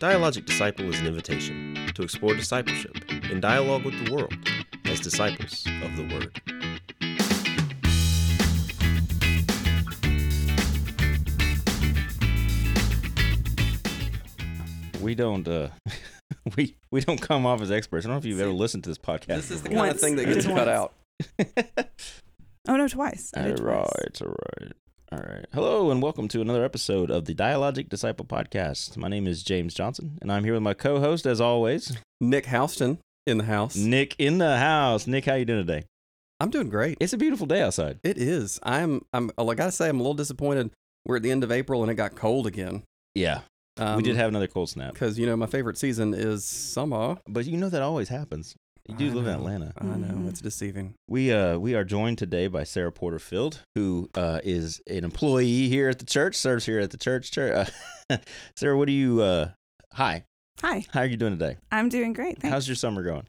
Dialogic Disciple is an invitation to explore discipleship in dialogue with the world as disciples of the Word. we don't uh we we don't come off as experts. I don't know if you've ever listened to this podcast. This is the before. kind of thing that gets cut out. Oh no, twice. I all did right, twice. all right, all right. Hello and welcome to another episode of the Dialogic Disciple Podcast. My name is James Johnson, and I'm here with my co-host, as always, Nick Houston in the house. Nick in the house. Nick, how you doing today? I'm doing great. It's a beautiful day outside. It is. I'm. I'm. Like I gotta say, I'm a little disappointed. We're at the end of April and it got cold again. Yeah, Um, we did have another cold snap, because you know my favorite season is summer. but you know that always happens. You do I live in. Atlanta. I know Mhm. it's deceiving. We uh we are joined today by Sarah Porterfield, who uh is an employee here at the church, serves here at the church. Church. Uh, Sarah, what do you? uh Hi, Hi, how are you doing today? I'm doing great. Thanks. How's your summer going?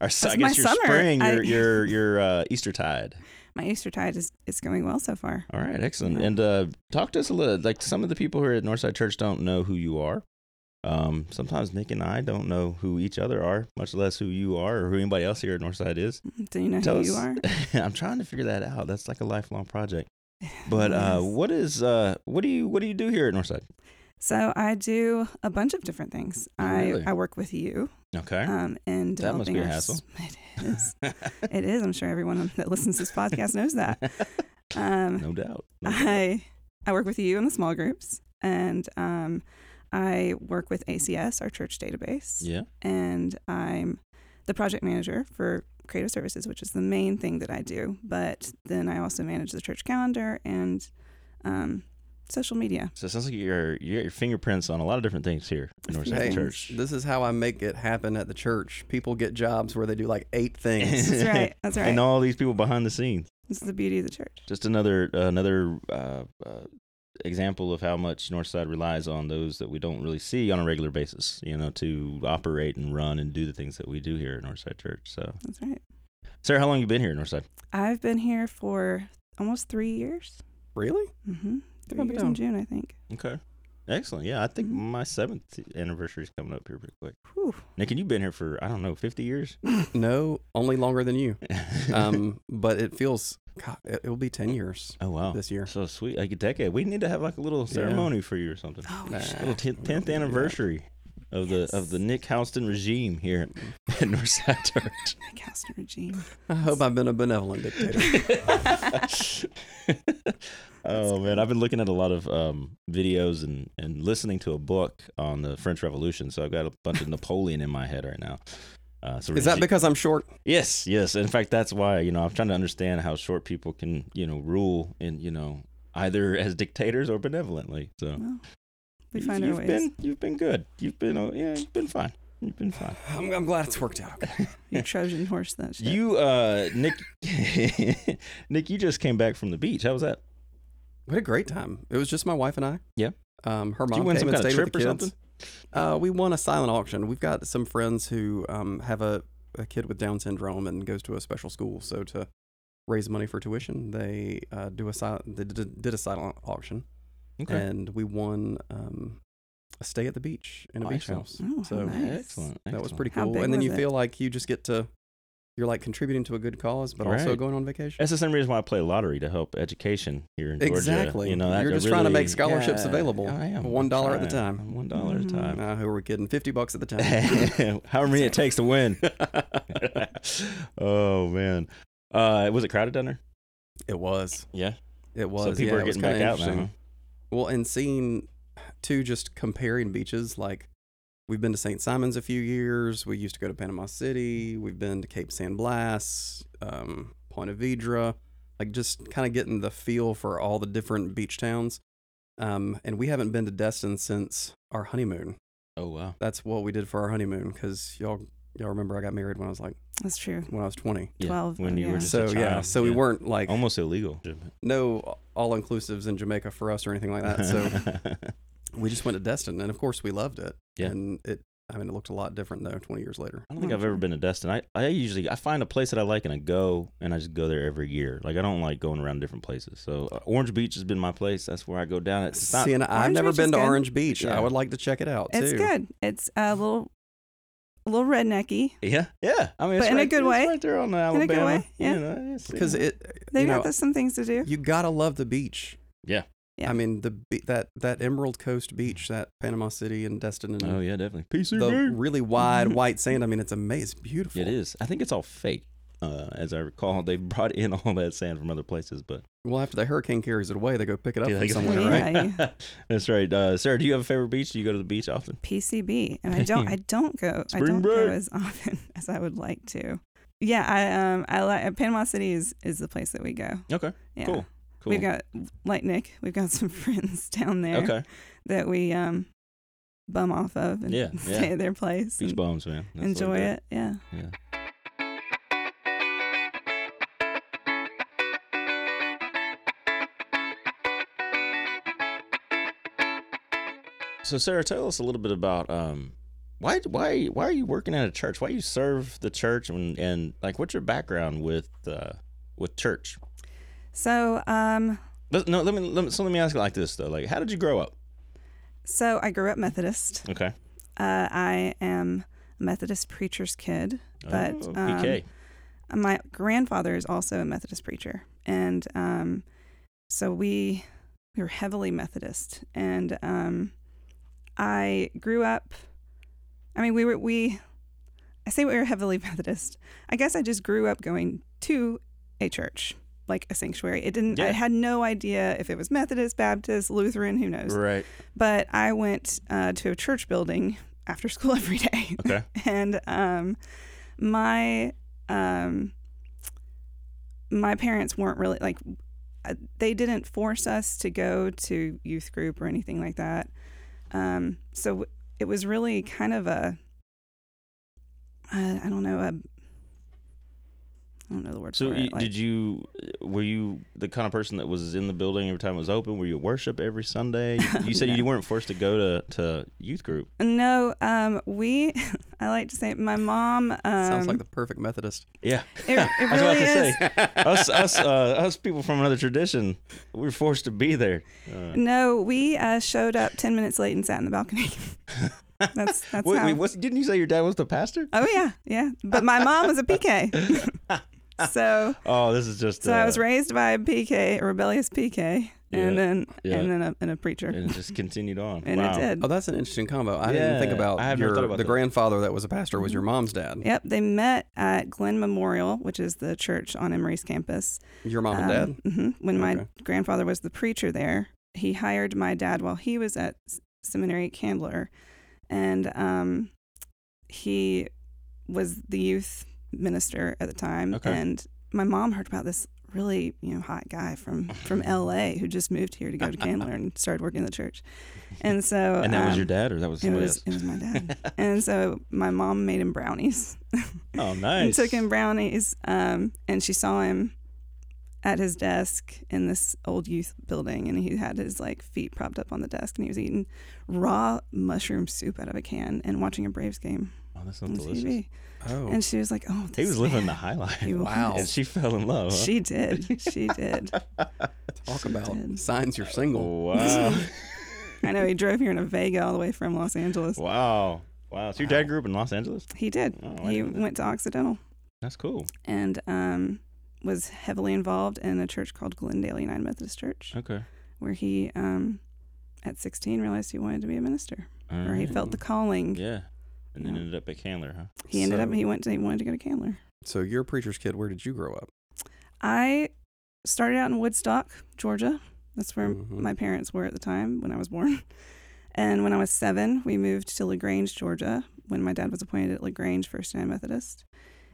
Or, s- I How's guess my your summer? spring, your I- your your uh, Easter tide. My Easter tide is, is going well so far. All right, excellent. Yeah. And uh, talk to us a little. Like some of the people here at Northside Church don't know who you are. Um, sometimes Nick and I don't know who each other are, much less who you are or who anybody else here at Northside is. Do you know Tell who us. you are? I'm trying to figure that out. That's like a lifelong project. But uh, what is uh, what do you what do you do here at Northside? So I do a bunch of different things. I, Really? I work with you Okay. um, in That must be a hassle. It is. it is. I'm sure everyone that listens to this podcast knows that. Um, no doubt. No doubt. I I work with you in the small groups, and um, I work with ACS, our church database. Yeah. and I'm the project manager for creative services, which is the main thing that I do. But then I also manage the church calendar and um, social media. So it sounds like you're you got your fingerprints on a lot of different things here at Northside Hey, Church. this is how I make it happen at the church. People get jobs where they do like eight things. That's right. That's right. And all these people behind the scenes. This is the beauty of the church. Just another another uh, uh, example of how much Northside relies on those that we don't really see on a regular basis. You know, to operate and run and do the things that we do here at Northside Church. So, That's right. Sarah, how long you been here at Northside? I've been here for almost three years. really? Mm-hmm. Three Up and years in. June, I think. Okay. Excellent. Yeah, I think Mhm. my seventh anniversary is coming up here pretty quick. Whew. Nick, and you've been here for I don't know, fifty years. No, only longer than you. Um, but it feels. God, it, it'll be ten years oh wow, this year. so sweet, like a decade. We need to have like a little Yeah. ceremony for you or something. Oh, Nah. little tenth anniversary of the of the Nick Houston regime here at Northside Church. Castro regime. I hope I've been a benevolent dictator. oh man, I've been looking at a lot of um, videos and and listening to a book on the French Revolution. So I've got a bunch of Napoleon in my head right now. Uh, so Is that because I'm short? Yes, yes. In fact, that's why you know I'm trying to understand how short people can you know rule in you know either as dictators or benevolently. So Well, we you- find our you've ways. been you've been good. You've been oh, yeah, you've been fine. You've been fine. I'm, I'm glad it's worked out. Okay. You Trojan horse that shit. You uh Nick Nick, you just came back from the beach. How was that? What a great time. It was just my wife and I. Yeah. Um, her Did mom you win came some and kind of stayed with trip the or kids. something? Uh, we won a silent auction. We've got some friends who um, have a, a kid with Down syndrome and goes to a special school. So to raise money for tuition, they uh, do a silent. They did, did a silent auction, Okay. and we won um, a stay at the beach in a beach excellent. house. Oh, so nice. Excellent. that was pretty cool. And then you it? feel like you just get to. You're like contributing to a good cause, but also going on vacation. That's the same reason why I play lottery to help education here in Georgia. Exactly. You know, You're just trying to make scholarships Yeah, available. I am. One dollar at the time. One dollar at a Mhm. time. Uh, who are we kidding? Fifty bucks at the time. However many it takes to win. oh man, uh, was it crowded down there? it was. Yeah. It was. so people yeah, are getting back out now. Interesting. Well, and seeing too, just comparing beaches. Like we've been to St. Simon's a few years. We used to go to Panama City. We've been to Cape San Blas, um, Ponte Vedra. Like just kind of getting the feel for all the different beach towns. Um, and we haven't been to Destin since our honeymoon. Oh wow. That's what we did for our honeymoon because y'all y'all remember I got married when I was like That's true. when I was twenty. Yeah, 12, when you yeah. were just So a yeah, child. so we weren't like almost illegal. no all inclusives in Jamaica for us or anything like that. So we just went to Destin, and of course we loved it. Yeah. And it I mean, it looked a lot different though. Twenty years later. I don't think I've ever been to Destin. I, I usually I find a place that I like and I go and I just go there every year. Like I don't like going around different places. So uh, Orange Beach has been my place. That's where I go down. It's not See, and I've Orange never Beach been to good. Orange Beach. Yeah. I would like to check it out It's too. good. It's a little, a little rednecky. yeah yeah. I mean, it's But in a good it's way. right there on the In a Alabama. good way, yeah. You know, because you know. it. They you got know, some things to do. you gotta love the beach. Yeah. Yeah. I mean the that that Emerald Coast beach, that Panama City and Destin, and oh yeah, definitely. PCB. the really wide white sand. I mean, it's amazing. It's beautiful. It is. I think it's all fake. Uh, as I recall, they've brought in all that sand from other places, but Well, after the hurricane carries it away, they go pick it up Yeah, from somewhere, Yeah, right? you- That's right. Uh, Sarah, do you have a favorite beach? Do you go to the beach often? PCB, and I don't I don't go I don't break. go as often as I would like to. Yeah, I um I like Panama City is is the place that we go. Okay, Yeah. cool, cool. We've got like Nick, we've got some friends down there okay, that we um bum off of and Yeah, stay yeah. at their place beach and bums, man. That's enjoy it. Yeah. Yeah. So Sarah, tell us a little bit about um, why why why are you working at a church? Why you serve the church and and like what's your background with uh, with church? So um Let, no, let me, let me so let me ask it like this though. Like, how did you grow up? so I grew up Methodist. Okay, Uh, I am a Methodist preacher's kid, but oh, um, my grandfather is also a Methodist preacher, and um, so we we were heavily Methodist, and um, I grew up. I mean, we were we. I say we were heavily Methodist. I guess I just grew up going to a church, like a sanctuary. It didn't. I had no idea if it was Methodist, Baptist, Lutheran, who knows. Right. But I went uh, to a church building after school every day Okay. and um, my um, my parents weren't really like uh, they didn't force us to go to youth group or anything like that. Um, so it was really kind of a I, I don't know a I don't know the word So for you, it. like- did you were you the kind of person that was in the building every time it was open? Were you worship every Sunday? You said No. you weren't forced to go to, to youth group. No, um, we. I like to say my mom. Um, Sounds like the perfect Methodist. Yeah, it, it I was really about to is. say us us uh, us people from another tradition, we were forced to be there. Uh, No, we uh, showed up ten minutes late and sat in the balcony. that's that's wait, how. wait, what's, didn't you say your dad was the pastor? oh yeah, yeah. But my mom was a PK. So Oh, this is just. so I was uh, raised by a PK, a rebellious PK, Yeah, and then yeah. and then a, and a preacher, and it just continued on. and wow. it did. Oh, that's an interesting combo. I didn't think about I have never your thought about the that. grandfather that was a pastor was your mom's dad. Yep, they met at Glenn Memorial, which is the church on Emory's campus. Your mom and dad. hmm When my grandfather was the preacher there, he hired my dad while he was at s- seminary at Candler, and um, he was the youth minister at the time. Okay. And my mom heard about this really you know hot guy from from L.A. who just moved here to go to Candler and started working in the church, and so And that was um, your dad, or that was It was it was my dad, and so my mom made him brownies Oh, and nice. took him brownies. Um, and she saw him at his desk in this old youth building, and he had his like feet propped up on the desk, and he was eating raw mushroom soup out of a can and watching a Braves game Oh, that sounds delicious. TV. Oh, And she was like, "Oh, He this was living man." the high life. He Wow. And she fell in love. Huh? She did. She did. talk about did. signs you're single. Wow. I know he drove here in a Vega all the way from Los Angeles. wow. Wow. So your dad grew up in Los Angeles? He did. Oh, he didn't went to Occidental. That's cool. and um, was heavily involved in a church called Glendale United Methodist Church, Okay. where he, um, at 16, realized he wanted to be a minister, All or he felt the calling. Yeah. And then ended up at Candler, huh? He ended up he went to he wanted to go to Candler. So you're a preacher's kid. Where did you grow up? I started out in Woodstock, Georgia. That's where Mhm. my parents were at the time when I was born. And when I was seven, we moved to LaGrange, Georgia, when my dad was appointed at LaGrange First United Methodist.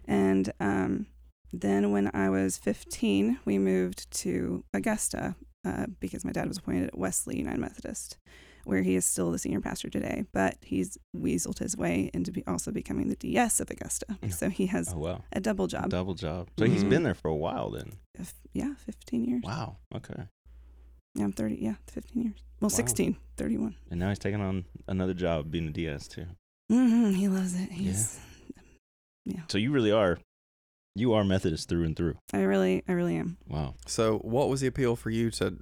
And um, then when I was 15, we moved to Augusta uh, because my dad was appointed at Wesley United Methodist, where he is still the senior pastor today. But he's weaseled his way into be also becoming the DS of Augusta. So he has Oh, wow. a double job. Double job. So he's Mhm. been there for a while then. F- yeah, 15 years. Wow. Okay. Yeah, I'm 30. Yeah, 15 years. Well, Wow. 16, 31. And now he's taking on another job being a DS too. hmm he loves it. He's. Yeah. So you really are, you are Methodist through and through. I really, I really am. Wow. So, what was the appeal for you to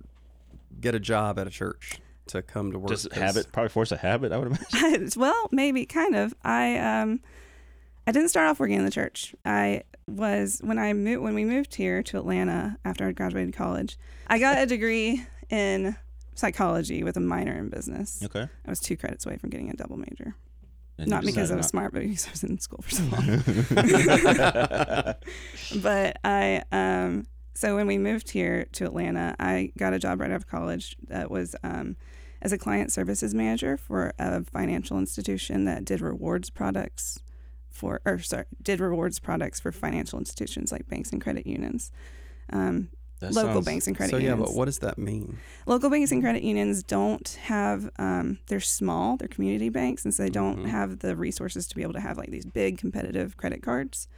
get a job at a church to come to work? Just habit, probably force a habit. I would imagine. well, maybe kind of. I um, I didn't start off working in the church. I was when I moved when we moved here to Atlanta after I graduated college. I got a degree in psychology with a minor in business. Okay. I was two credits away from getting a double major. And not because I was not- smart, but because I was in school for so long. but I um so when we moved here to Atlanta, I got a job right out of college that was um as a client services manager for a financial institution that did rewards products for or sorry, did rewards products for financial institutions like banks and credit unions. Um, local sounds- banks and credit unions. So yeah, but what does that mean? Local banks and credit unions don't have, um, they're small, they're community banks, and so they don't Mhm. have the resources to be able to have like these big competitive credit cards.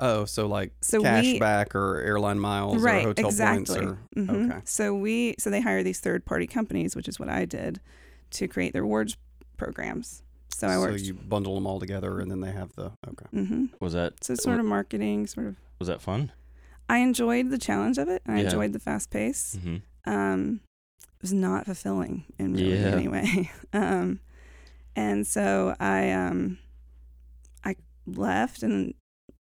Oh, so like So cash we- back or airline miles right, or hotel exactly. points or Mhm. okay. So we, so they hire these third party companies, which is what I did, to create their rewards programs. So I worked. So you bundle them all together and then they have the okay. Mm-hmm. Was that So sort of marketing, sort of. was that fun? I enjoyed the challenge of it. and I Yeah. enjoyed the fast pace. Mm-hmm. um, it was not fulfilling in really Yeah. any way. um, and so I um, I left and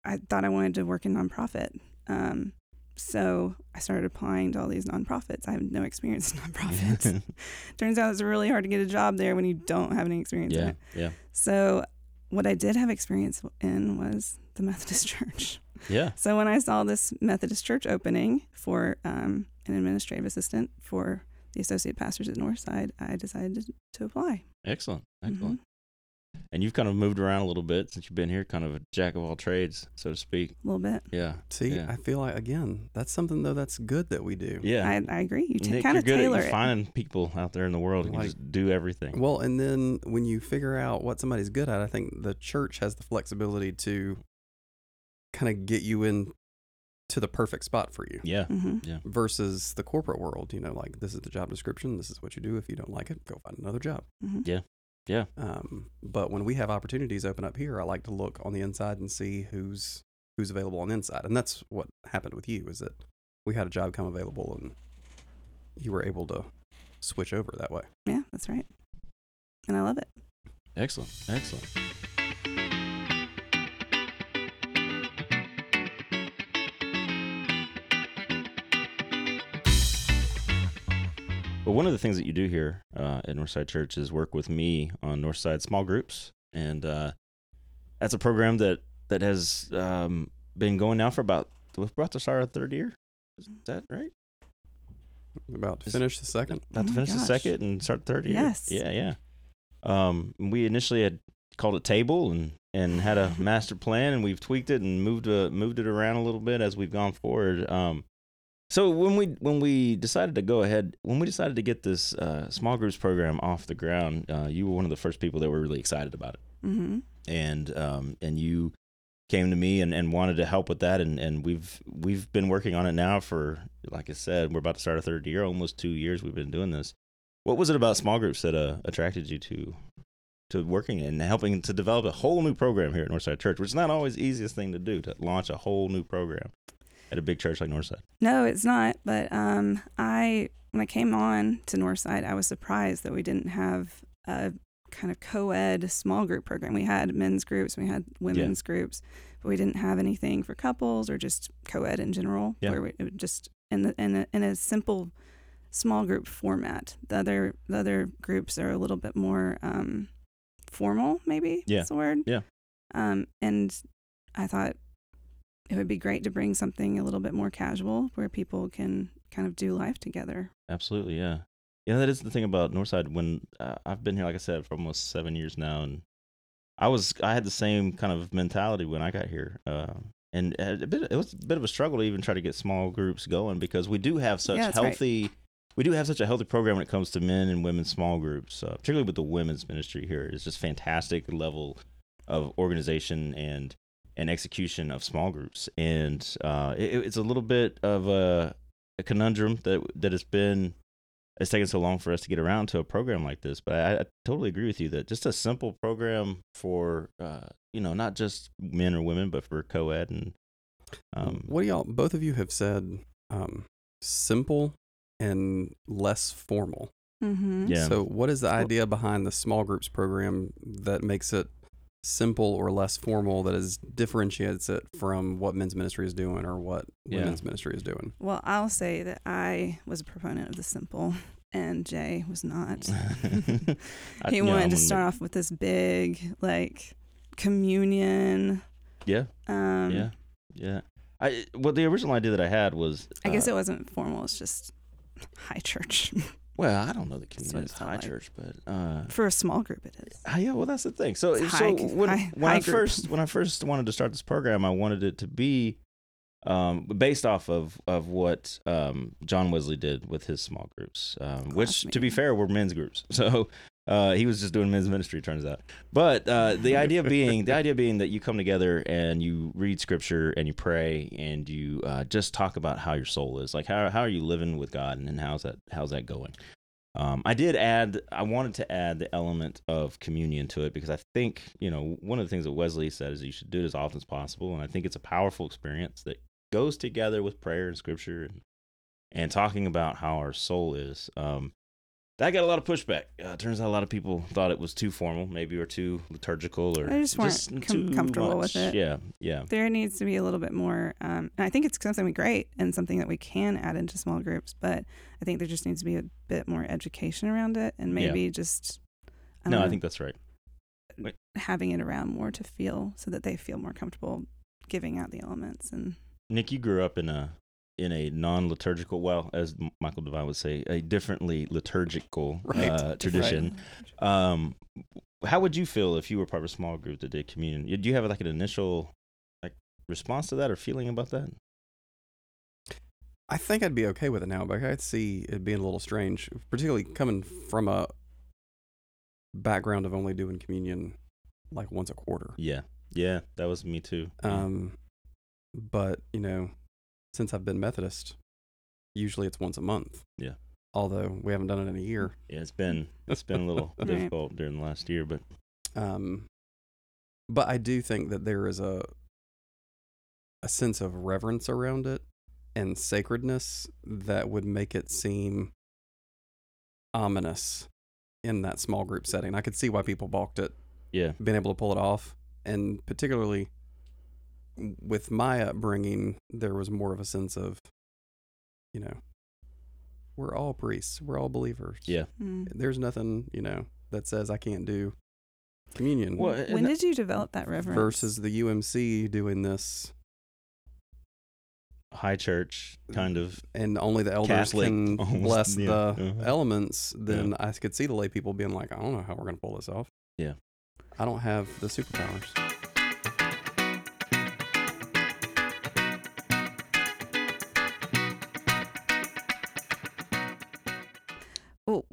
I thought I wanted to work in nonprofit. Um, so I started applying to all these nonprofits. I have no experience in nonprofits. Turns out it's really hard to get a job there when you don't have any experience in yeah. it. Yeah. So what I did have experience in was the Methodist Church. Yeah. So when I saw this Methodist church opening for um, an administrative assistant for the associate pastors at Northside, I decided to, apply. Excellent. Mm-hmm. Excellent. And you've kind of moved around a little bit since you've been here, kind of a jack of all trades, so to speak. A little bit. Yeah. See, Yeah. I feel like again, that's something though that's good that we do. Yeah. I, I agree. You t- Nick, kind of good tailor at it. finding people out there in the world who can Like- just do everything. Well, and then when you figure out what somebody's good at, I think the church has the flexibility to kind of get you in to the perfect spot for you yeah. hmm versus the corporate world. You know, like this is the job description, this is what you do. If you don't like it, go find another job. hmm Yeah. Um, but when we have opportunities open up here, I like to look on the inside and see who's who's available on the inside, and that's what happened with you. Is that we had a job come available, and you were able to switch over that way. Yeah, that's right. And I love it. Excellent. Excellent. Well, one of the things that you do here uh, at Northside Church is work with me on Northside small groups, and uh, that's a program that that has um, been going now for about we're about to start our third year. Is that right? About to Is- finish the second. About Oh to my finish the second and start the third year. Yes. Yeah, yeah. Um, we initially had called it table and and had a master plan, and we've tweaked it and moved uh, moved it around a little bit as we've gone forward. Um, so when we when we decided to go ahead, when we decided to get this uh, small groups program off the ground, uh, you were one of the first people that were really excited about it. Hmm and um, and you came to me and, and wanted to help with that. And, and we've we've been working on it now for like I said we're about to start our third year almost two years we've been doing this. What was it about small groups that uh, attracted you to to working and helping to develop a whole new program here at Northside Church, which is not always the easiest thing to do to launch a whole new program at a big church like Northside. No, it's not. But um, I when I came on to Northside, I was surprised that we didn't have a kind of co-ed small group program. We had men's groups, we had women's groups, but we didn't have anything for couples or just co-ed in general, Yeah. where we just in the in a, in a simple small group format. The other the other groups are a little bit more um, formal, maybe. Yeah. That's the word. Yeah. Um, and I thought it would be great to bring something a little bit more casual where people can kind of do life together. Absolutely, yeah. Yeah, that is the thing about Northside. When uh, I've been here, like I said, for almost seven years now, and I was I had the same kind of mentality when I got here, uh, and bit, it was a bit of a struggle to even try to get small groups going because we do have such Yeah, that's right. healthy. We do have such a healthy program when it comes to men and women's small groups, uh, particularly with the women's ministry here. It's just fantastic level of organization and and execution of small groups, and uh, it, it's a little bit of a, a conundrum that that has been it's taken so long for us to get around to a program like this. But I, I totally agree with you that just a simple program for uh, you know not just men or women, but for co-ed and um, what do y'all? Both of you have said um, simple and less formal. Mm-hmm. Yeah. So, what is the idea behind the small groups program that makes it simple or less formal? That is differentiates it from what men's ministry is doing or what Yeah. women's ministry is doing. Well, I'll say that I was a proponent of the simple, and Jay was not. I- he yeah, wanted I'm to gonna start off with this big like communion. Yeah, Um, yeah, yeah. I well, the original idea that I had was I guess uh, it wasn't formal. It's just high church well, I don't know the community it is high like. church, but uh, for a small group. It is. Ah, yeah, well, that's the thing. So, It's so high- when, high- when I group. first when I first wanted to start this program, I wanted it to be um, based off of of what um, John Wesley did with his small groups, um, which, to be fair, were men's groups. So uh, he was just doing men's ministry, turns out. But uh, the idea being the idea being that you come together and you read scripture and you pray and you uh, just talk about how your soul is, like how how are you living with God and, and how's that how's that going. Um, I did add, I wanted to add the element of communion to it because I think, you know, one of the things that Wesley said is you should do it as often as possible. And I think it's a powerful experience that goes together with prayer and scripture and, and talking about how our soul is. Um, that got a lot of pushback. Uh, turns out a lot of people thought it was too formal, maybe, or too liturgical, or I just weren't com- too comfortable much. with it. Yeah, yeah, There needs to be a little bit more, um, and I think it's something great and something that we can add into small groups. But I think there just needs to be a bit more education around it, and Yeah. maybe just I no, I think that's right. having it around more to feel so that they feel more comfortable giving out the elements and Nick, you grew up in a in a non-liturgical, well, as Michael Devine would say, a differently liturgical Right. uh, tradition. Um, how would you feel if you were part of a small group that did communion? Do you have like an initial like response to that or feeling about that? I think I'd be okay with it now, but I'd see it being a little strange, particularly coming from a background of only doing communion like once a quarter. Yeah, yeah, that was me too. Um, but you know, since I've been Methodist, usually it's once a month. Yeah. Although we haven't done it in a year. yeah, it's been it's been a little difficult during the last year, but Um, but I do think that there is a a sense of reverence around it and sacredness that would make it seem ominous in that small group setting. I could see why people balked at yeah, being able to pull it off, and particularly with my upbringing, there was more of a sense of, you know, we're all priests, we're all believers. yeah. Mm. there's nothing you know that says I can't do communion. Well, when did you develop that reverence versus the UMC doing this, high church kind of. and only the elders Catholic, can almost, bless yeah, the uh-huh. elements. Then I could see the lay people being like, I don't know how we're going to pull this off. Yeah. I don't have the superpowers.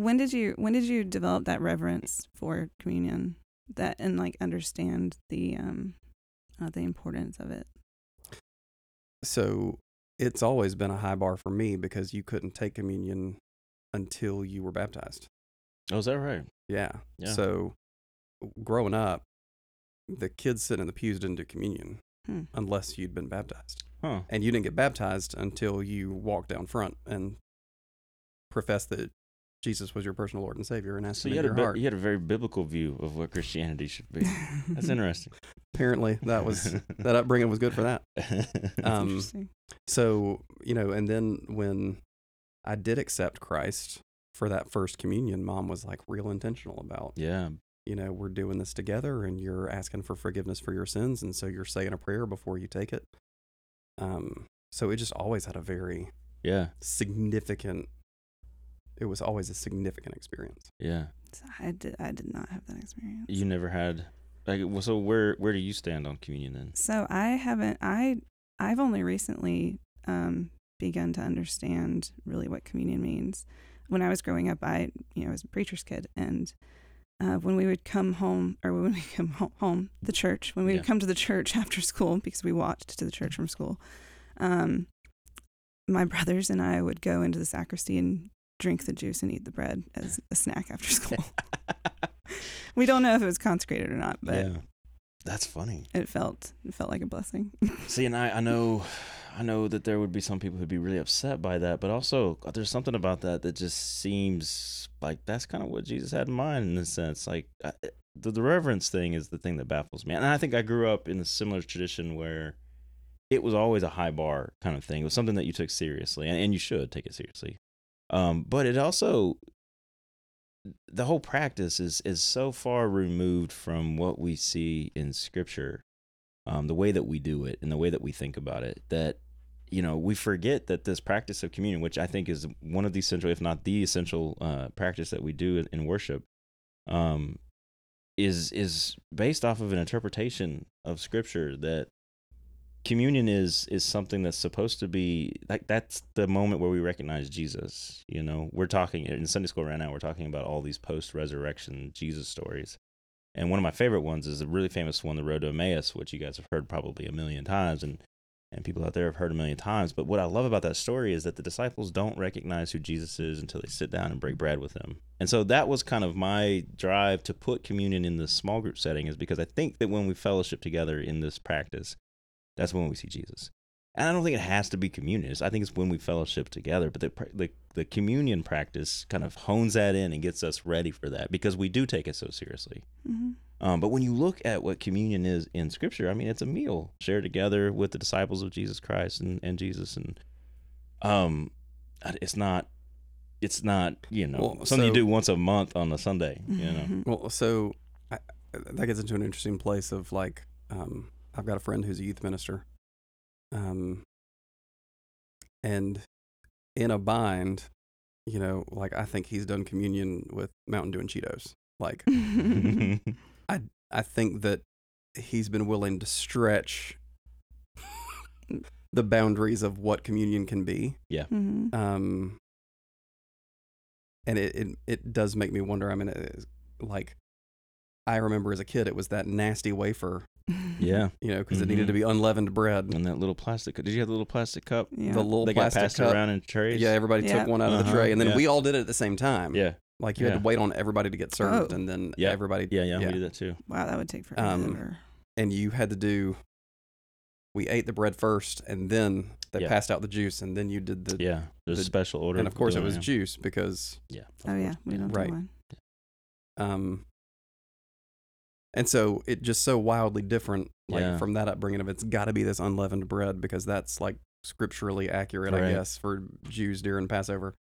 When did you when did you develop that reverence for communion that and like understand the um uh, the importance of it So it's always been a high bar for me because you couldn't take communion until you were baptized. Oh, is that right? Yeah. Yeah. So growing up, the kids sitting in the pews didn't do communion Hmm. unless you'd been baptized. Huh. And you didn't get baptized until you walked down front and professed that Jesus was your personal Lord and Savior and asked So you had a your bi- heart. you had a very biblical view of what Christianity should be. That's interesting. Apparently, that was that upbringing was good for that. Um, interesting. So, you know, and then when I did accept Christ for that first communion, mom was like real intentional about, yeah, you know, we're doing this together and you're asking for forgiveness for your sins. And so you're saying a prayer before you take it. Um, so it just always had a very yeah, significant, it was always a significant experience. yeah. So I did I did not have that experience. You never had like well, so where where do you stand on communion then? So I haven't I I've only recently um begun to understand really what communion means. When I was growing up, I you know I was a preacher's kid, and uh, when we would come home or when we come ho- home the church when we Yeah. would come to the church after school because we walked to the church from school, um, my brothers and I would go into the sacristy and drink the juice and eat the bread as a snack after school. we don't know if it was consecrated or not, but yeah, that's funny. it felt it felt like a blessing. See, and I, I know, I know that there would be some people who'd be really upset by that, but also uh, there's something about that that just seems like that's kind of what Jesus had in mind in a sense. Like uh, the, the reverence thing is the thing that baffles me, and I think I grew up in a similar tradition where it was always a high bar kind of thing. It was something that you took seriously, and, and you should take it seriously. Um, but it also the whole practice is is so far removed from what we see in scripture um, the way that we do it and the way that we think about it that you know we forget that this practice of communion which i think is one of the essential if not the essential uh, practice that we do in, in worship um, is is based off of an interpretation of scripture that communion is is something that's supposed to be like that's the moment where we recognize Jesus. You know, we're talking in Sunday school right now. We're talking about all these post resurrection Jesus stories, and one of my favorite ones is a really famous one, the Road to Emmaus, which you guys have heard probably a million times, and and people out there have heard a million times. But what I love about that story is that the disciples don't recognize who Jesus is until they sit down and break bread with him. And so that was kind of my drive to put communion in the small group setting, is because I think that when we fellowship together in this practice that's when we see Jesus. And I don't think it has to be communion. I think it's when we fellowship together. But the, the, the communion practice kind of hones that in and gets us ready for that because we do take it so seriously. hmm Um, but when you look at what communion is in Scripture, I mean, it's a meal shared together with the disciples of Jesus Christ and, and Jesus, and um, it's not, it's not, you know, Well, something you do once a month on a Sunday. You know, Mhm. Well, so I, that gets into an interesting place of like, um, I've got a friend who's a youth minister, um, and in a bind, you know, like I think he's done communion with Mountain Dew and Cheetos. Like, I I think that he's been willing to stretch the boundaries of what communion can be. Mhm. Um, and it, it it does make me wonder. I mean, it is, like I remember as a kid, it was that nasty wafer, yeah, you know, because it needed to be unleavened bread. and that little plastic. Did you have the little plastic cup? Yeah. The little they got passed cup. around in trays. Yeah, everybody Yeah. took one out of the Uh-huh, tray, and then yeah. we all did it at the same time. yeah, like you had yeah. to wait on everybody to get served, Oh. and then Yeah. everybody, yeah, yeah, Yeah. We did that too. wow, that would take forever. Um, and you had to do. We ate the bread first, and then they Yeah. passed out the juice, and then you did the. Yeah, there's a the- special order. and of course, it doing was juice because Yeah. of oh yeah, we don't Right. do one. um and so it just so wildly different like Yeah. from that upbringing of it's got to be this unleavened bread because that's like scripturally accurate i guess for jews during passover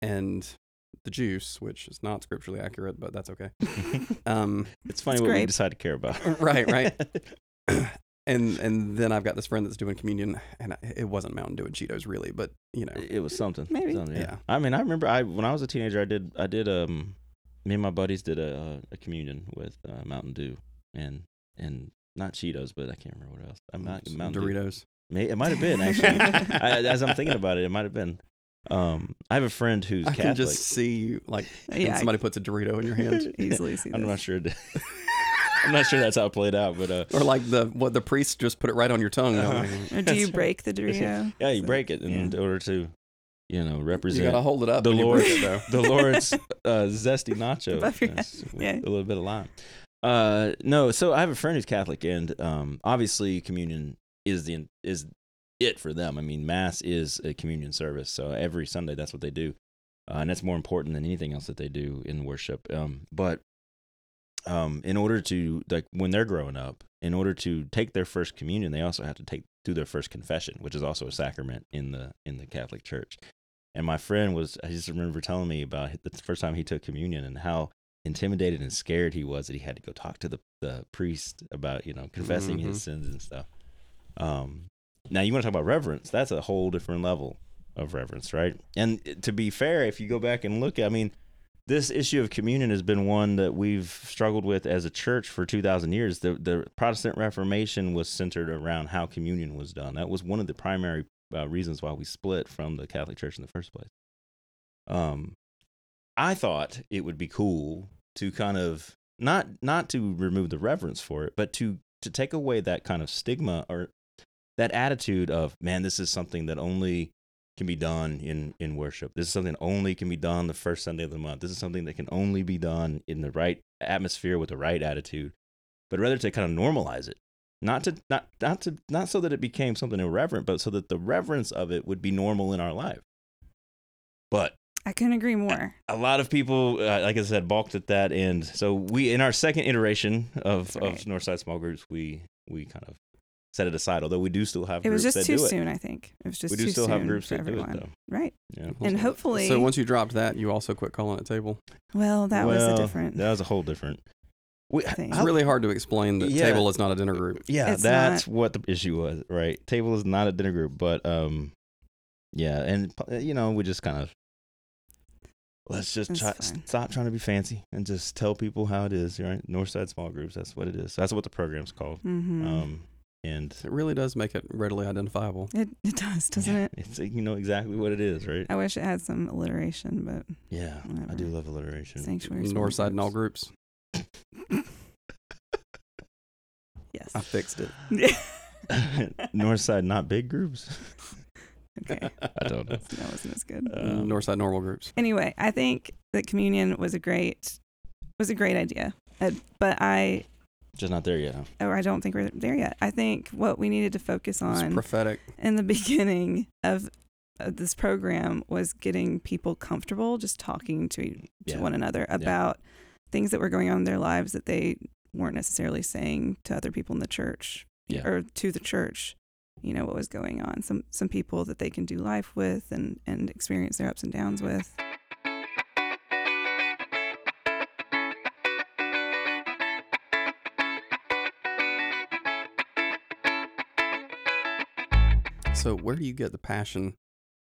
and the juice which is not scripturally accurate but that's okay um it's funny It's what we grape. decide to care about. Right, right. and and then i've got this friend that's doing communion and it wasn't mountain dew and cheetos really but you know it was something. Maybe. Something, Yeah. I mean, I remember I when I was a teenager, I did I did um me and my buddies did a a communion with uh, Mountain Dew and and not Cheetos, but I can't remember what else. I'm not some Mountain Dew. doritos May, it might have been actually. I, as I'm thinking about it, it might have been. Um, I have a friend who's i Catholic. can just see you like when Yeah, I somebody puts a dorito in your hand easily see I'm this. not sure. I'm not sure that's how it played out, but uh, or like the what you break the Dorito? yeah, you So- break it in order to, you know, represent gotta hold it up the when you Lord, break it, though. the Lord's uh, zesty nacho, Above your yes, head. with Yeah. a little bit of lime. Uh, no, so I have a friend who's Catholic, and um, obviously communion is the is it for them. I mean, mass is a communion service, so every Sunday that's what they do, uh, and that's more important than anything else that they do in worship. Um, but um, in order to like when they're growing up, in order to take their first communion, they also have to take do their first confession, which is also a sacrament in the in the Catholic Church. And my friend was, I just remember telling me about the first time he took communion and how intimidated and scared he was that he had to go talk to the, the priest about, you know, confessing Mhm. his sins and stuff. Um, now, you want to talk about reverence? That's a whole different level of reverence, right? And to be fair, if you go back and look, I mean, this issue of communion has been one that we've struggled with as a church for 2,000 years. The, the Protestant Reformation was centered around how communion was done. That was one of the primary uh, reasons why we split from the Catholic Church in the first place. Um, I thought it would be cool to kind of not not to remove the reverence for it, but to to take away that kind of stigma or that attitude of man, this is something that only can be done in in worship. This is something only can be done the first Sunday of the month. This is something that can only be done in the right atmosphere with the right attitude, but rather to kind of normalize it. Not to not not to not so that it became something irreverent, but so that the reverence of it would be normal in our life. But I couldn't agree more. a lot of people, uh, like I said, balked at that end. So we, in our second iteration of, That's right. of Northside small groups, we we kind of set it aside. Although we do still have It was groups just that too do soon, I think. It was just We do too still soon have groups for that do it everyone. though. Right. Yeah. And hopefully, So once you dropped that, you also quit calling it table. well, that was a different. That was a whole different. We, thing. It's I- really hard to explain that Yeah. table is not a dinner group. yeah, It's that's what the issue was. Right, table is not a dinner group, but um, yeah, and uh, you know, we just kind of let's just try, stop trying to be fancy and just tell people how it is. Right, Northside small groups. That's what it is. That's what the program's called. hmm Um, and It really does make it readily identifiable. it it does, doesn't yeah, it? It's you know exactly what it is, right? I wish it had some alliteration, but Yeah, I do love alliteration. sanctuary. small North side and all groups. Groups. Yes. I fixed it. Northside, not big groups. okay. I don't know. That wasn't as good. Um, North side normal groups. anyway, I think that communion was a great was a great idea, uh, but I Just not there yet. Huh? or I don't think we're there yet. I think what we needed to focus It's on prophetic. in the beginning of, of this program was getting people comfortable just talking to to Yeah. one another about things that were going on in their lives that they weren't necessarily saying to other people in the church Yeah. or to the church you know what was going on some some people that they can do life with and and experience their ups and downs with So where do you get the passion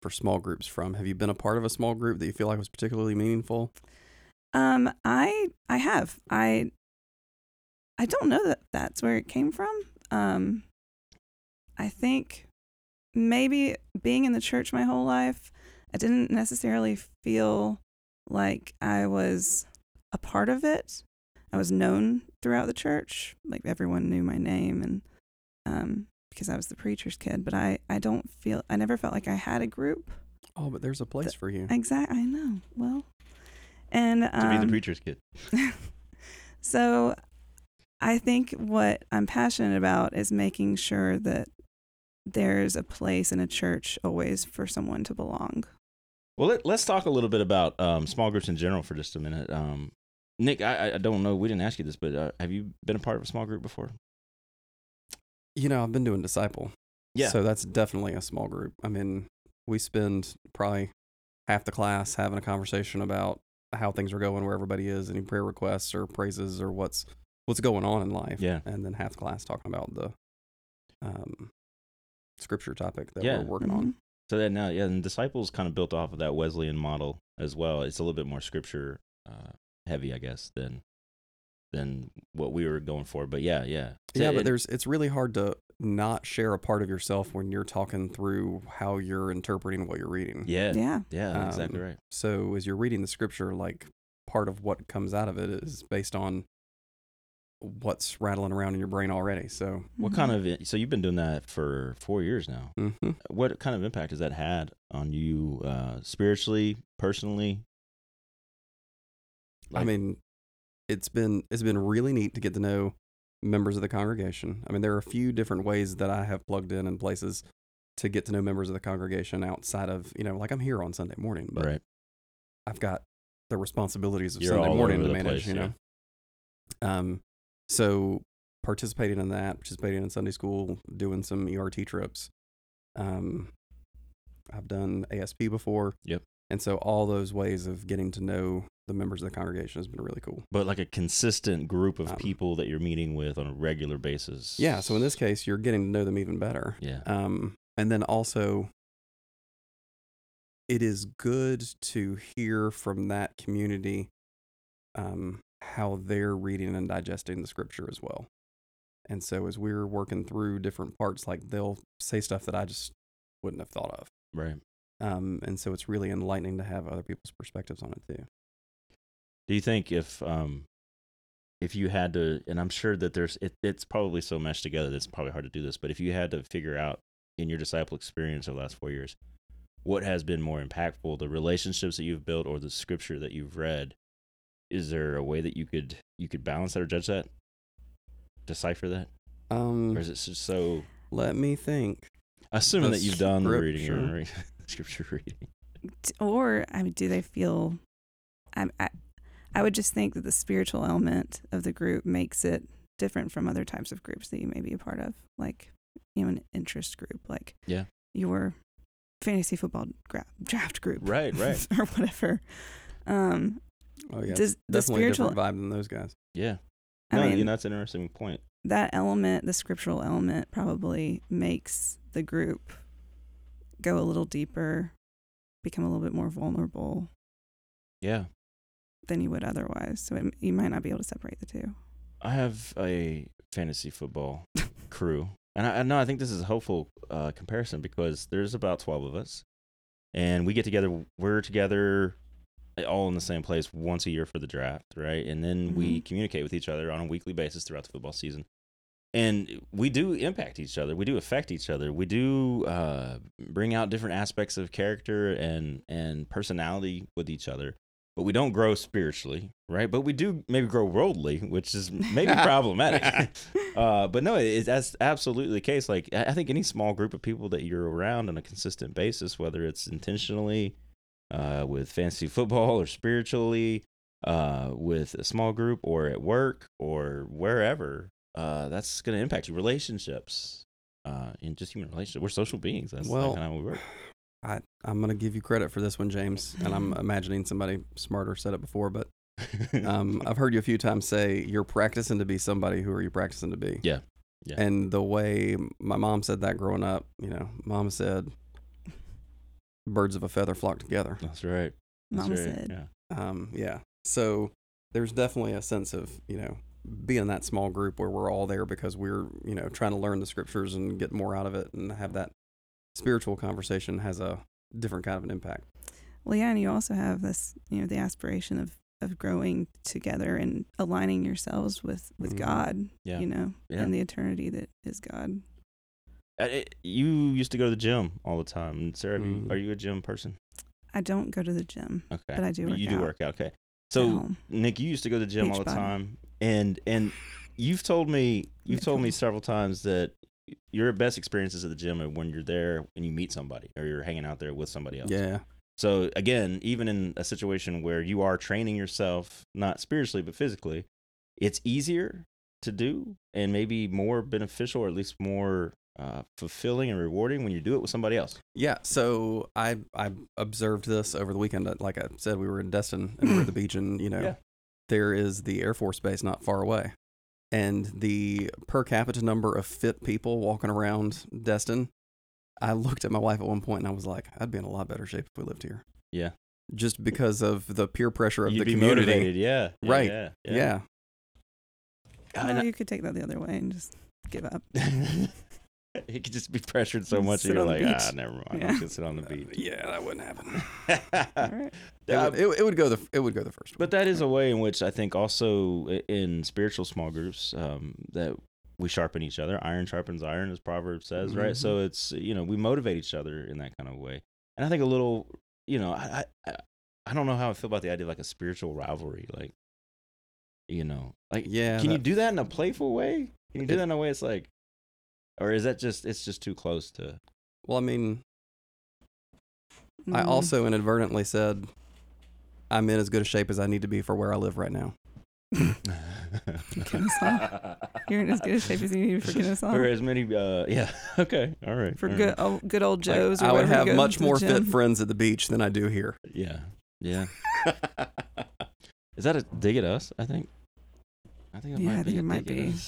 for small groups from? Have you been a part of a small group that you feel like was particularly meaningful? Um, I I have I I don't know that that's where it came from. Um, I think maybe being in the church my whole life, I didn't necessarily feel like I was a part of it. I was known throughout the church, like everyone knew my name, and um, because I was the preacher's kid. But I I don't feel I never felt like I had a group. Oh, but there's a place for you. Exactly, I know. Well, and To be the um, preacher's kid. so I think what I'm passionate about is making sure that there's a place in a church always for someone to belong. Well, let, let's talk a little bit about um, small groups in general for just a minute. Um, Nick, I, I don't know. We didn't ask you this, but uh, have you been a part of a small group before? You know, I've been doing disciple. Yeah. So that's definitely a small group. I mean, we spend probably half the class having a conversation about how things are going, where everybody is, any prayer requests or praises or what's what's going on in life. Yeah. And then half the class talking about the um, scripture topic that Yeah. we're working on. Mhm. So then now, yeah, and disciples kind of built off of that Wesleyan model as well. It's a little bit more scripture uh, heavy, I guess, than than what we were going for. But yeah, yeah, So Yeah, it- but there's it's really hard to not share a part of yourself when you're talking through how you're interpreting what you're reading. yeah, yeah, Yeah. exactly Um, right. So as you're reading the scripture, like part of what comes out of it is based on what's rattling around in your brain already. So What Mhm. kind of so you've been doing that for four years now? mhm. What kind of impact has that had on you uh, spiritually, personally? I mean, it's been it's been really neat to get to know members of the congregation. I mean, there are a few different ways that I have plugged in in places to get to know members of the congregation outside of you know, like I'm here on Sunday morning, but right? I've got the responsibilities of You're Sunday morning to manage, place, you yeah. know. Um, so participating in that, participating in Sunday school, doing some ERT trips. Um, I've done ASP before. Yep. And so all those ways of getting to know the members of the congregation has been really cool. But like a consistent group of Um, people that you're meeting with on a regular basis. Yeah. So in this case, you're getting to know them even better. yeah, Um, and then also, it is good to hear from that community um, how they're reading and digesting the scripture as well. And so, as we're working through different parts, like they'll say stuff that I just wouldn't have thought of. right. Um, and so, it's really enlightening to have other people's perspectives on it too. Do you think if um if you had to and I'm sure that there's it, it's probably so meshed together that it's probably hard to do this, but if you had to figure out in your disciple experience over the last four years, what has been more impactful, the relationships that you've built or the scripture that you've read? Is there a way that you could you could balance that or judge that, decipher that, Um, or is it just so? let me think. Assuming The that you've done the reading scripture. or re- scripture reading. Or I mean, do they feel? I'm, I I would just think that the spiritual element of the group makes it different from other types of groups that you may be a part of, like you know, an interest group, like Yeah. your fantasy football gra- draft group, Right, right. or whatever. Um, Oh yeah, does the definitely a spiritual? different vibe than those guys. Yeah. I No, mean, you know, that's an interesting point. that element, the scriptural element, probably makes the group go a little deeper, become a little bit more vulnerable Yeah. Than you would otherwise. So it, you might not be able to separate the two. I have a fantasy football crew, and I, know I think this is a hopeful uh, comparison because there's about twelve of us, and we get together. We're together all in the same place once a year for the draft, right? And then we Mhm. communicate with each other on a weekly basis throughout the football season. And we do impact each other. We do affect each other. We do uh, bring out different aspects of character and and personality with each other but we don't grow spiritually, right? But we do maybe grow worldly, which is maybe problematic. uh, but no, it, that's absolutely the case. Like I think any small group of people that you're around on a consistent basis, whether it's intentionally uh, with fantasy football or spiritually, uh, with a small group or at work or wherever, uh, that's going to impact your relationships. Uh, in just human relationships, we're social beings. That's Well, like how we work. I I'm gonna give you credit for this one, James, and I'm imagining somebody smarter said it before, but um, I've heard you a few times say you're practicing to be somebody. Who are you practicing to be? Yeah. Yeah. And the way my mom said that growing up, you know, mom said, "Birds of a feather flock together." that's right. That's Mama right. said. Yeah. Um, yeah. So there's definitely a sense of you know being that small group where we're all there because we're you know trying to learn the scriptures and get more out of it and have that spiritual conversation has a different kind of an impact. Well, yeah, and you also have this, you know, the aspiration of of growing together and aligning yourselves with with Mhm. God. Yeah. You know, Yeah. and the eternity that is God. It- you used to go to the gym all the time. And Sarah, have you- Mhm. are you a gym person? I don't go to the gym. Okay, But I do work You do out work out. Okay. So. Nick, you used to go to the gym all the Beachbody. time, and and you've told me you've told me several times that your best experiences at the gym are when you're there and you meet somebody or you're hanging out there with somebody else. Yeah. So again, even in a situation where you are training yourself, not spiritually but physically, it's easier to do and maybe more beneficial or at least more uh, fulfilling and rewarding when you do it with somebody else. Yeah, so I I observed this over the weekend. Like I said, we were in Destin and we we're at the beach, and you know, Yeah. there is the Air Force Base not far away, and the per capita number of fit people walking around Destin. I looked at my wife at one point and I was like, I'd be in a lot better shape if we lived here, Yeah. just because of the peer pressure of You'd the be community. motivated, yeah. yeah, Right. Yeah. Yeah. Yeah. Well, you could take that the other way and just give up. It could just be pressured so much that you're like, ah, never mind. Yeah. I'm just gonna sit on the beach. yeah, that wouldn't happen. Right. It, Uh, would, it, would- it would go the it would go the first. one. But that is a way in which I think also in spiritual small groups um, that we sharpen each other. Iron sharpens iron, as Proverbs says, right? So it's you know we motivate each other in that kind of way. And I think a little, you know, I I, I- don't know how I feel about the idea of like a spiritual rivalry, like you know, like yeah, can you do that in a playful way? Can you do It- that in a way it's like, or is that just it's just too close to? Well, I mean, I Mm. also inadvertently said I'm in as good a shape as I need to be for where I live right now. Kennesaw. You're in as good a shape as you need for Kennesaw. For as many, uh, yeah, okay, all right, For all good, right. oh, good old Like, Joe's. or I would have much more fit friends at the beach than I do here. Yeah. Yeah. Is that a dig at us? I think. I think it Yeah, might I be. think it might dig at be.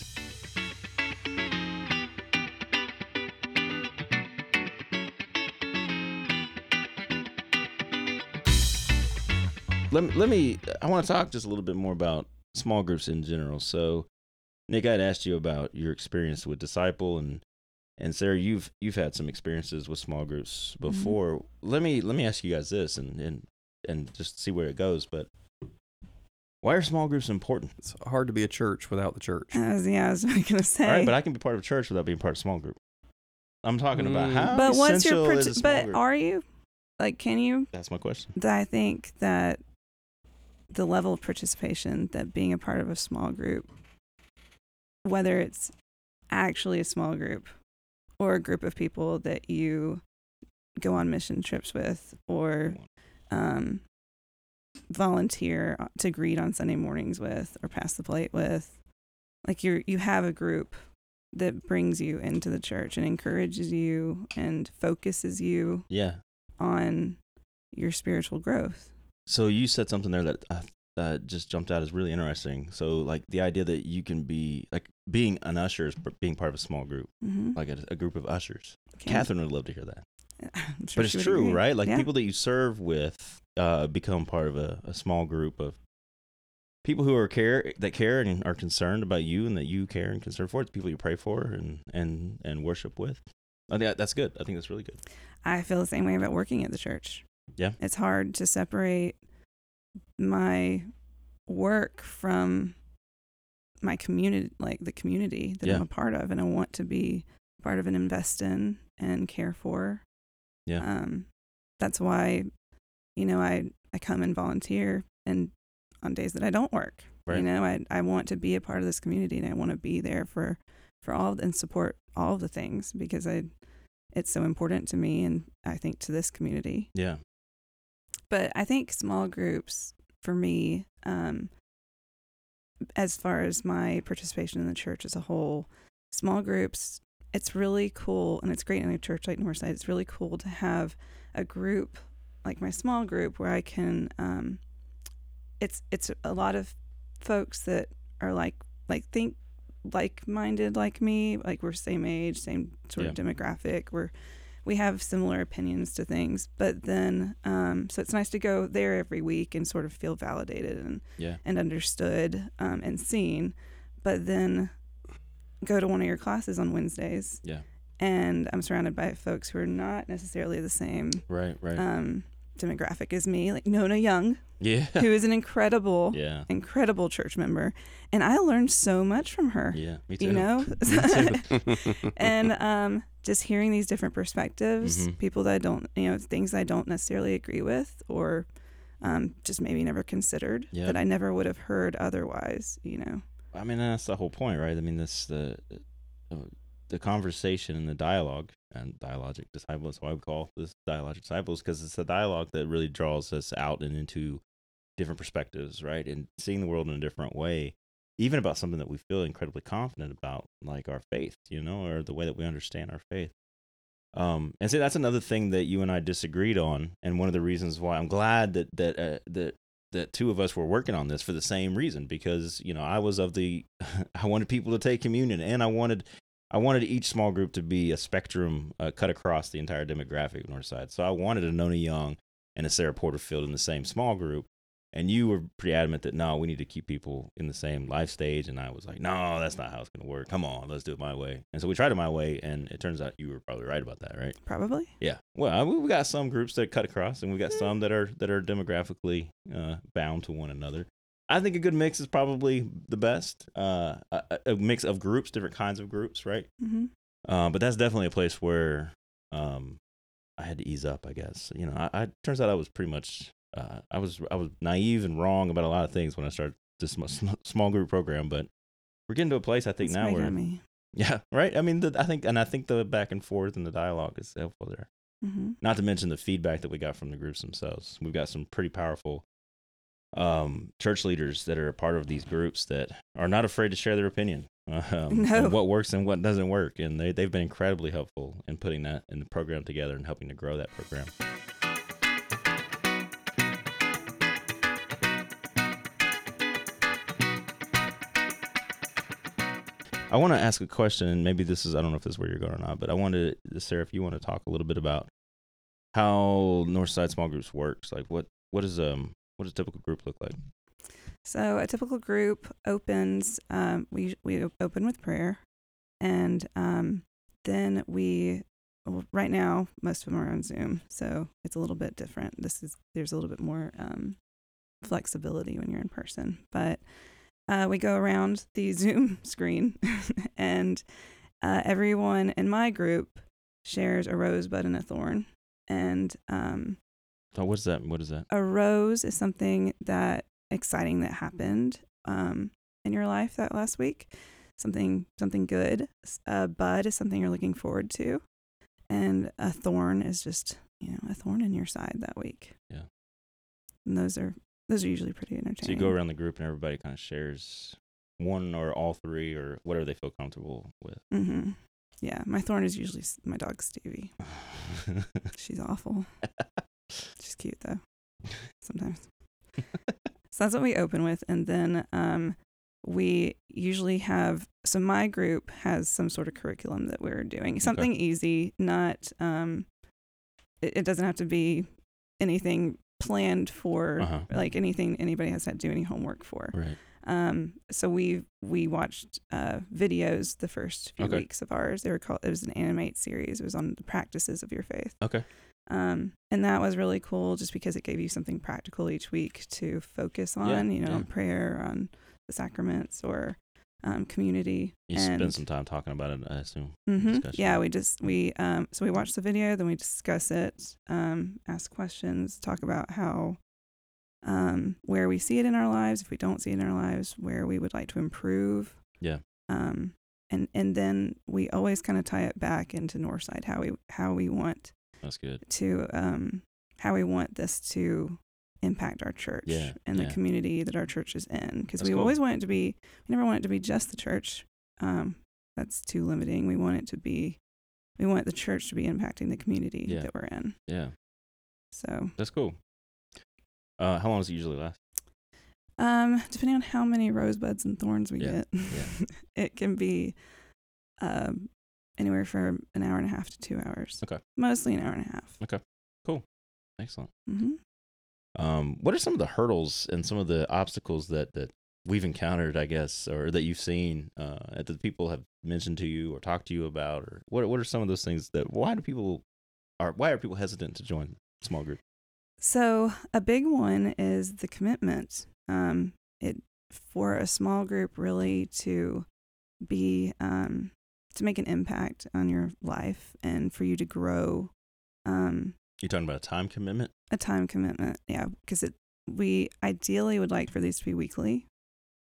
Let me, let me. I want to talk just a little bit more about small groups in general. So, Nick, I'd asked you about your experience with Disciple, and and Sarah, you've you've had some experiences with small groups Mm-hmm. before. Let me let me ask you guys this, and and and just see where it goes. But why are small groups important? It's hard to be a church without the church. I was, yeah, I was going to say. All right, but I can be part of a church without being part of a small group. I'm talking about Mm. how But what's your essential is a small but group? are you? like, can you? That's my question. I think that the level of participation that being a part of a small group, whether it's actually a small group or a group of people that you go on mission trips with or um, volunteer to greet on Sunday mornings with or pass the plate with, like you you have a group that brings you into the church and encourages you and focuses you Yeah. on your spiritual growth. So you said something there that uh, that just jumped out as really interesting. So like the idea that you can be like being an usher is being part of a small group, Mm-hmm. like a, a group of ushers. Catherine would love to hear that. Sure but it's true, agree. right? Like Yeah. people that you serve with uh, become part of a, a small group of people who are care that care and are concerned about you and that you care and concern for. It's people you pray for and and and worship with. I think that's good. I think that's really good. I feel the same way about working at the church. Yeah. It's hard to separate my work from my community, like the community that I'm a part of, and I want to be part of and invest in and care for. Yeah. Um, that's why, you know, I I come and volunteer and on days that I don't work. Right. You know, I I want to be a part of this community and I want to be there for for all and support all of the things because I it's so important to me and I think to this community. Yeah. But I think small groups for me, um, as far as my participation in the church as a whole, small groups, it's really cool and it's great in a church like Northside. It's really cool to have a group like my small group where I can um, it's it's a lot of folks that are like like think like minded like me, like we're same age, same sort of demographic. We're we have similar opinions to things, but then um, so it's nice to go there every week and sort of feel validated and Yeah. and understood um, and seen, but then go to one of your classes on Wednesdays Yeah. and I'm surrounded by folks who are not necessarily the same Right. Right. um, demographic as me, like Nona Young, yeah. who is an incredible, Yeah. incredible church member, and I learned so much from her. Yeah. Me too. You know, and um, just hearing these different perspectives, Mhm. people that I don't, you know, things I don't necessarily agree with, or um, just maybe never considered Yeah. that I never would have heard otherwise. You know, I mean, that's the whole point, right? I mean, this the uh, the conversation and the dialogue and dialogic disciples. Why we call this dialogic disciples because it's a dialogue that really draws us out and into different perspectives, right? And seeing the world in a different way, even about something that we feel incredibly confident about, like our faith, you know, or the way that we understand our faith. Um, and so that's another thing that you and I disagreed on, and one of the reasons why I'm glad that that uh, that that two of us were working on this for the same reason because you know I was of the I wanted people to take communion and I wanted I wanted each small group to be a spectrum uh, cut across the entire demographic of Northside. So I wanted a Nona Young and a Sarah Porterfield in the same small group, and you were pretty adamant that no, we need to keep people in the same life stage, and I was like, no, that's not how it's going to work. Come on, let's do it my way. And so we tried it my way, and it turns out you were probably right about that, right? probably. Yeah. Well, we we got some groups that cut across, and we've got some that are that are demographically uh, bound to one another. I think a good mix is probably the best. Uh, a, a mix of groups, different kinds of groups, right? hmm Uh, but that's definitely a place where um, I had to ease up. I guess you know. I, I turns out I was pretty much uh, I was I was naive and wrong about a lot of things when I started this sm- small group program. But we're getting to a place I think That's now where me. yeah, right. I mean, the, I think and I think the back and forth and the dialogue is helpful there hmm not to mention the feedback that we got from the groups themselves. We've got some pretty powerful um, church leaders that are a part of these groups that are not afraid to share their opinion um, No. what works and what doesn't work. And they, they've been incredibly helpful in putting that in the program together and helping to grow that program. I want to ask a question, and maybe this is, I don't know if this is where you're going or not, but I wanted, Sarah, if you want to talk a little bit about how Northside Small Groups works. Like, what, what is, um, what does a typical group look like? So a typical group opens. Um, we we open with prayer, and um, then we. Right now, most of them are on Zoom, so it's a little bit different. This is there's a little bit more um, flexibility when you're in person, but uh, we go around the Zoom screen, and uh, everyone in my group shares a rosebud and a thorn, and um, Oh, what's that? What is that? a rose is something that exciting that happened um, in your life that last week something something good a bud is something you're looking forward to and a thorn is just you know a thorn in your side that week Yeah. and those are those are usually pretty entertaining. So you go around the group and everybody kind of shares one or all three or whatever they feel comfortable with. hmm yeah my thorn is usually my dog stevie she's awful she's cute though sometimes So that's what we open with. And then um, we usually have, so my group has some sort of curriculum that we're doing, something easy, not, um, it, it doesn't have to be anything planned for, Uh-huh. like anything anybody has to do any homework for. right. Um, so we we watched uh, videos the first few Okay. weeks of ours. They were called. It was an animate series. It was on the practices of your faith. Okay. Um, and that was really cool, just because it gave you something practical each week to focus on. Yeah, you know, yeah. on prayer, on the sacraments, or um, community. You and, spend some time talking about it, I assume. Mhm. Yeah, we just we um so we watch the video, then we discuss it, um, ask questions, talk about how um where we see it in our lives, if we don't see it in our lives, where we would like to improve. Yeah. Um and and then we always kind of tie it back into Northside, how we how we want That's good. to um how we want this to impact our church Yeah, and the community that our church is in because we cool. always want it to be we never want it to be just the church um that's too limiting we want it to be we want the church to be impacting the community Yeah. that we're in Yeah. so That's cool. Uh, how long does it usually last? um depending on how many rosebuds and thorns we Yeah, get yeah. it can be um anywhere from an hour and a half to two hours Okay. mostly an hour and a half Okay. Cool. Excellent. hmm Um, what are some of the hurdles and some of the obstacles that that we've encountered, I guess, or that you've seen uh, that the people have mentioned to you or talked to you about, or what what are some of those things that why do people are why are people hesitant to join small group? So a big one is the commitment. Um, it for a small group really to be um, to make an impact on your life and for you to grow. Um, You talking about a time commitment? a time commitment, yeah, because it we ideally would like for these to be weekly,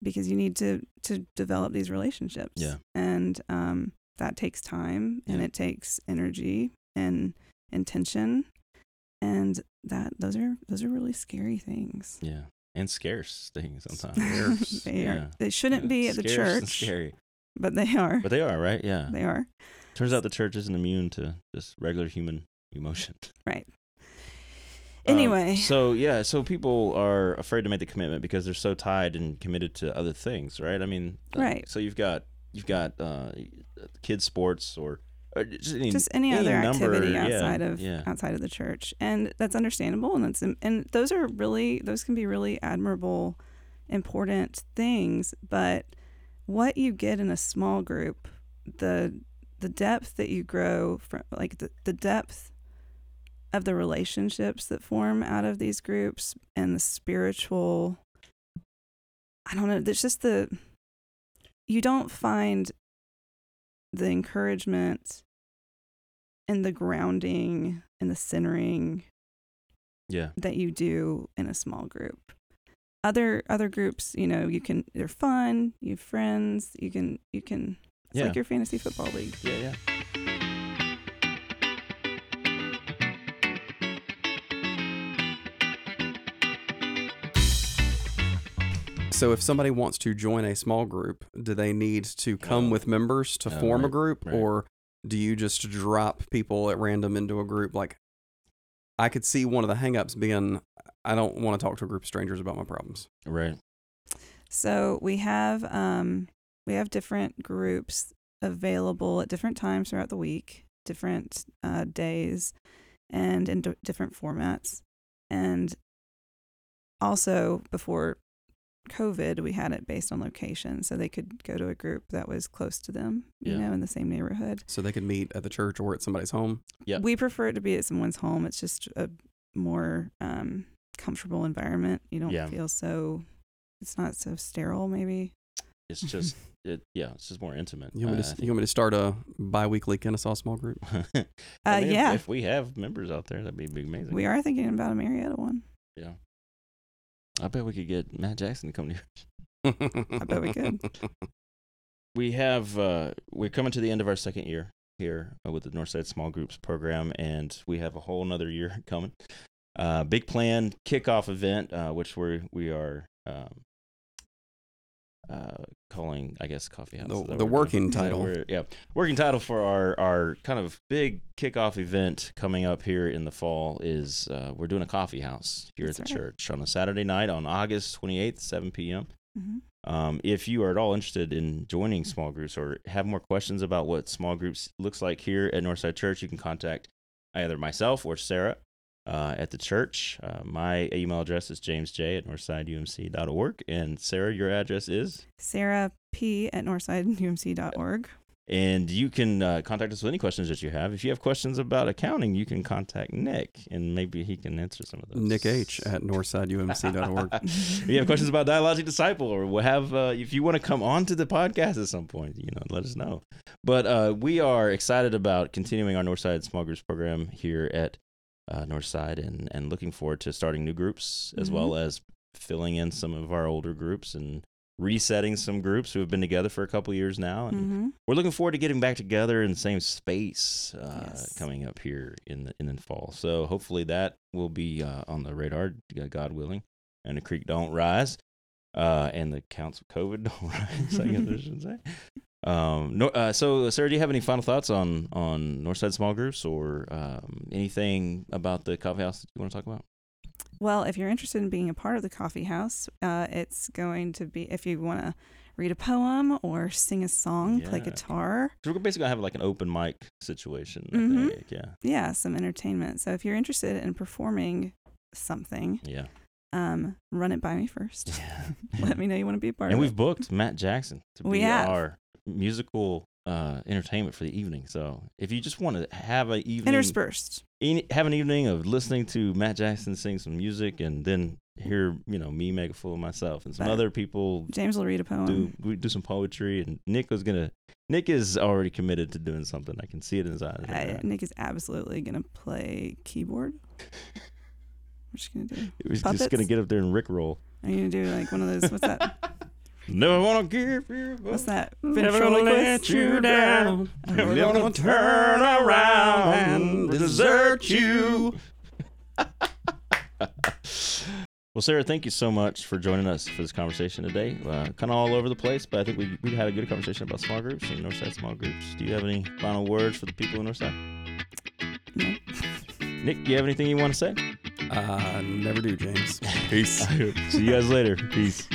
because you need to to develop these relationships. Yeah. and um, that takes time and Yeah. it takes energy and intention, and that those are those are really scary things. Yeah, and scarce things sometimes. They Yeah. They shouldn't Yeah, be at the scarce church, Scary, but they are. but they are right. Yeah. they are. Turns out the church isn't immune to just regular human emotion. Right. Um, Anyway. so yeah, so people are afraid to make the commitment because they're so tied and committed to other things, right? I mean, uh, Right. So you've got you've got uh, kids sports or, or just any, just any, other number, activity yeah, outside of yeah. outside of the church and that's understandable and that's and those are really those can be really admirable important things but what you get in a small group the the depth that you grow from like the, the depth of the relationships that form out of these groups and the spiritual i don't know there's just the you don't find the encouragement and the grounding and the centering yeah, that you do in a small group. Other other groups, you know, you can they're fun, you have friends, you can you can it's Yeah. like your fantasy football league. yeah, yeah. So if somebody wants to join a small group, do they need to come Oh. with members to Oh, form a group right. or do you just drop people at random into a group like I could see one of the hangups being I don't want to talk to a group of strangers about my problems. Right. So we have um we have different groups available at different times throughout the week, different uh, days, and in d- different formats. And also before COVID, we had it based on location, so they could go to a group that was close to them, you Yeah. know, in the same neighborhood. So they could meet at the church or at somebody's home. Yep. We prefer it to be at someone's home. It's just a more um, comfortable environment. You don't Yeah. feel so. It's not so sterile, maybe. It's just it, yeah, it's just more intimate. You want, me Uh, to, you want me to start a bi-weekly Kennesaw small group? Uh, I mean, if- yeah. If, we have members out there, that'd be be amazing. We are thinking about a Marietta one. Yeah. I bet we could get Matt Jackson to come to yours. I bet we could. We have uh, we're coming to the end of our second year here with the Northside Small Groups program, and we have a whole another year coming. Uh, big plan kickoff event, uh, which we we are um, uh, calling, I guess, coffee house. The- the working doing? Yeah, title. yeah, working title for our our kind of big kickoff event coming up here in the fall is uh, we're doing a coffee house here That's at the right. church on a Saturday night on August twenty eighth, seven p.m. hmm Um, if you are at all interested in joining small groups or have more questions about what small groups looks like here at Northside Church, you can contact either myself or Sarah uh, at the church. Uh, my email address is jamesj at northsideumc.org. And Sarah, your address is? Sarah P at northsideumc.org. And you can uh, contact us with any questions that you have. If you have questions about accounting, you can contact Nick, and maybe he can answer some of those. Nick H at northsideumc.org. if you have questions about Dialogic Disciple, or we have, uh, if you want to come on to the podcast at some point, you know, let us know. But uh, we are excited about continuing our Northside Small Groups program here at uh, Northside, and and looking forward to starting new groups as Mhm. well as filling in some of our older groups and resetting some groups who have been together for a couple years now and hmm we're looking forward to getting back together in the same space uh, Yes. coming up here in the in the fall. So hopefully that will be uh, on the radar, God willing, and the creek don't rise, uh, and the counts of COVID don't rise. I guess I should say. Um, no, uh, so Sarah, do you have any final thoughts on on Northside small groups or um, anything about the coffee house that you want to talk about? Well, if you're interested in being a part of the coffee house, uh, it's going to be if you want to read a poem or sing a song, play guitar. So we're basically gonna have like an open mic situation. I Mhm. think. Yeah, Yeah, some entertainment. So if you're interested in performing something, yeah, um, run it by me first. yeah. Let me know you want to be a part of it. and we've it. booked Matt Jackson to We be have. our musical uh, entertainment for the evening. So if you just want to have an evening, Interspersed. e- have an evening of listening to Matt Jackson sing some music, and then hear you know me make a fool of myself and some Right. other people James will read a poem. do we do some poetry, and Nick was gonna. Nick is already committed to doing something. I can see it in his eyes. right I. Nick is absolutely gonna play keyboard. We're just gonna do. He was just gonna get up there and rickroll. Are you gonna do like one of those? What's that? Never wanna give you. What's that? Never gonna let you down. Never Never gonna turn around and desert you. well, Sarah, thank you so much for joining us for this conversation today. Uh, kind of all over the place, but I think we, we had a good conversation about small groups and Northside small groups. Do you have any final words for the people in Northside? No. Nick, do you have anything you want to say? Uh, never do, James. Peace. See you guys later. Peace.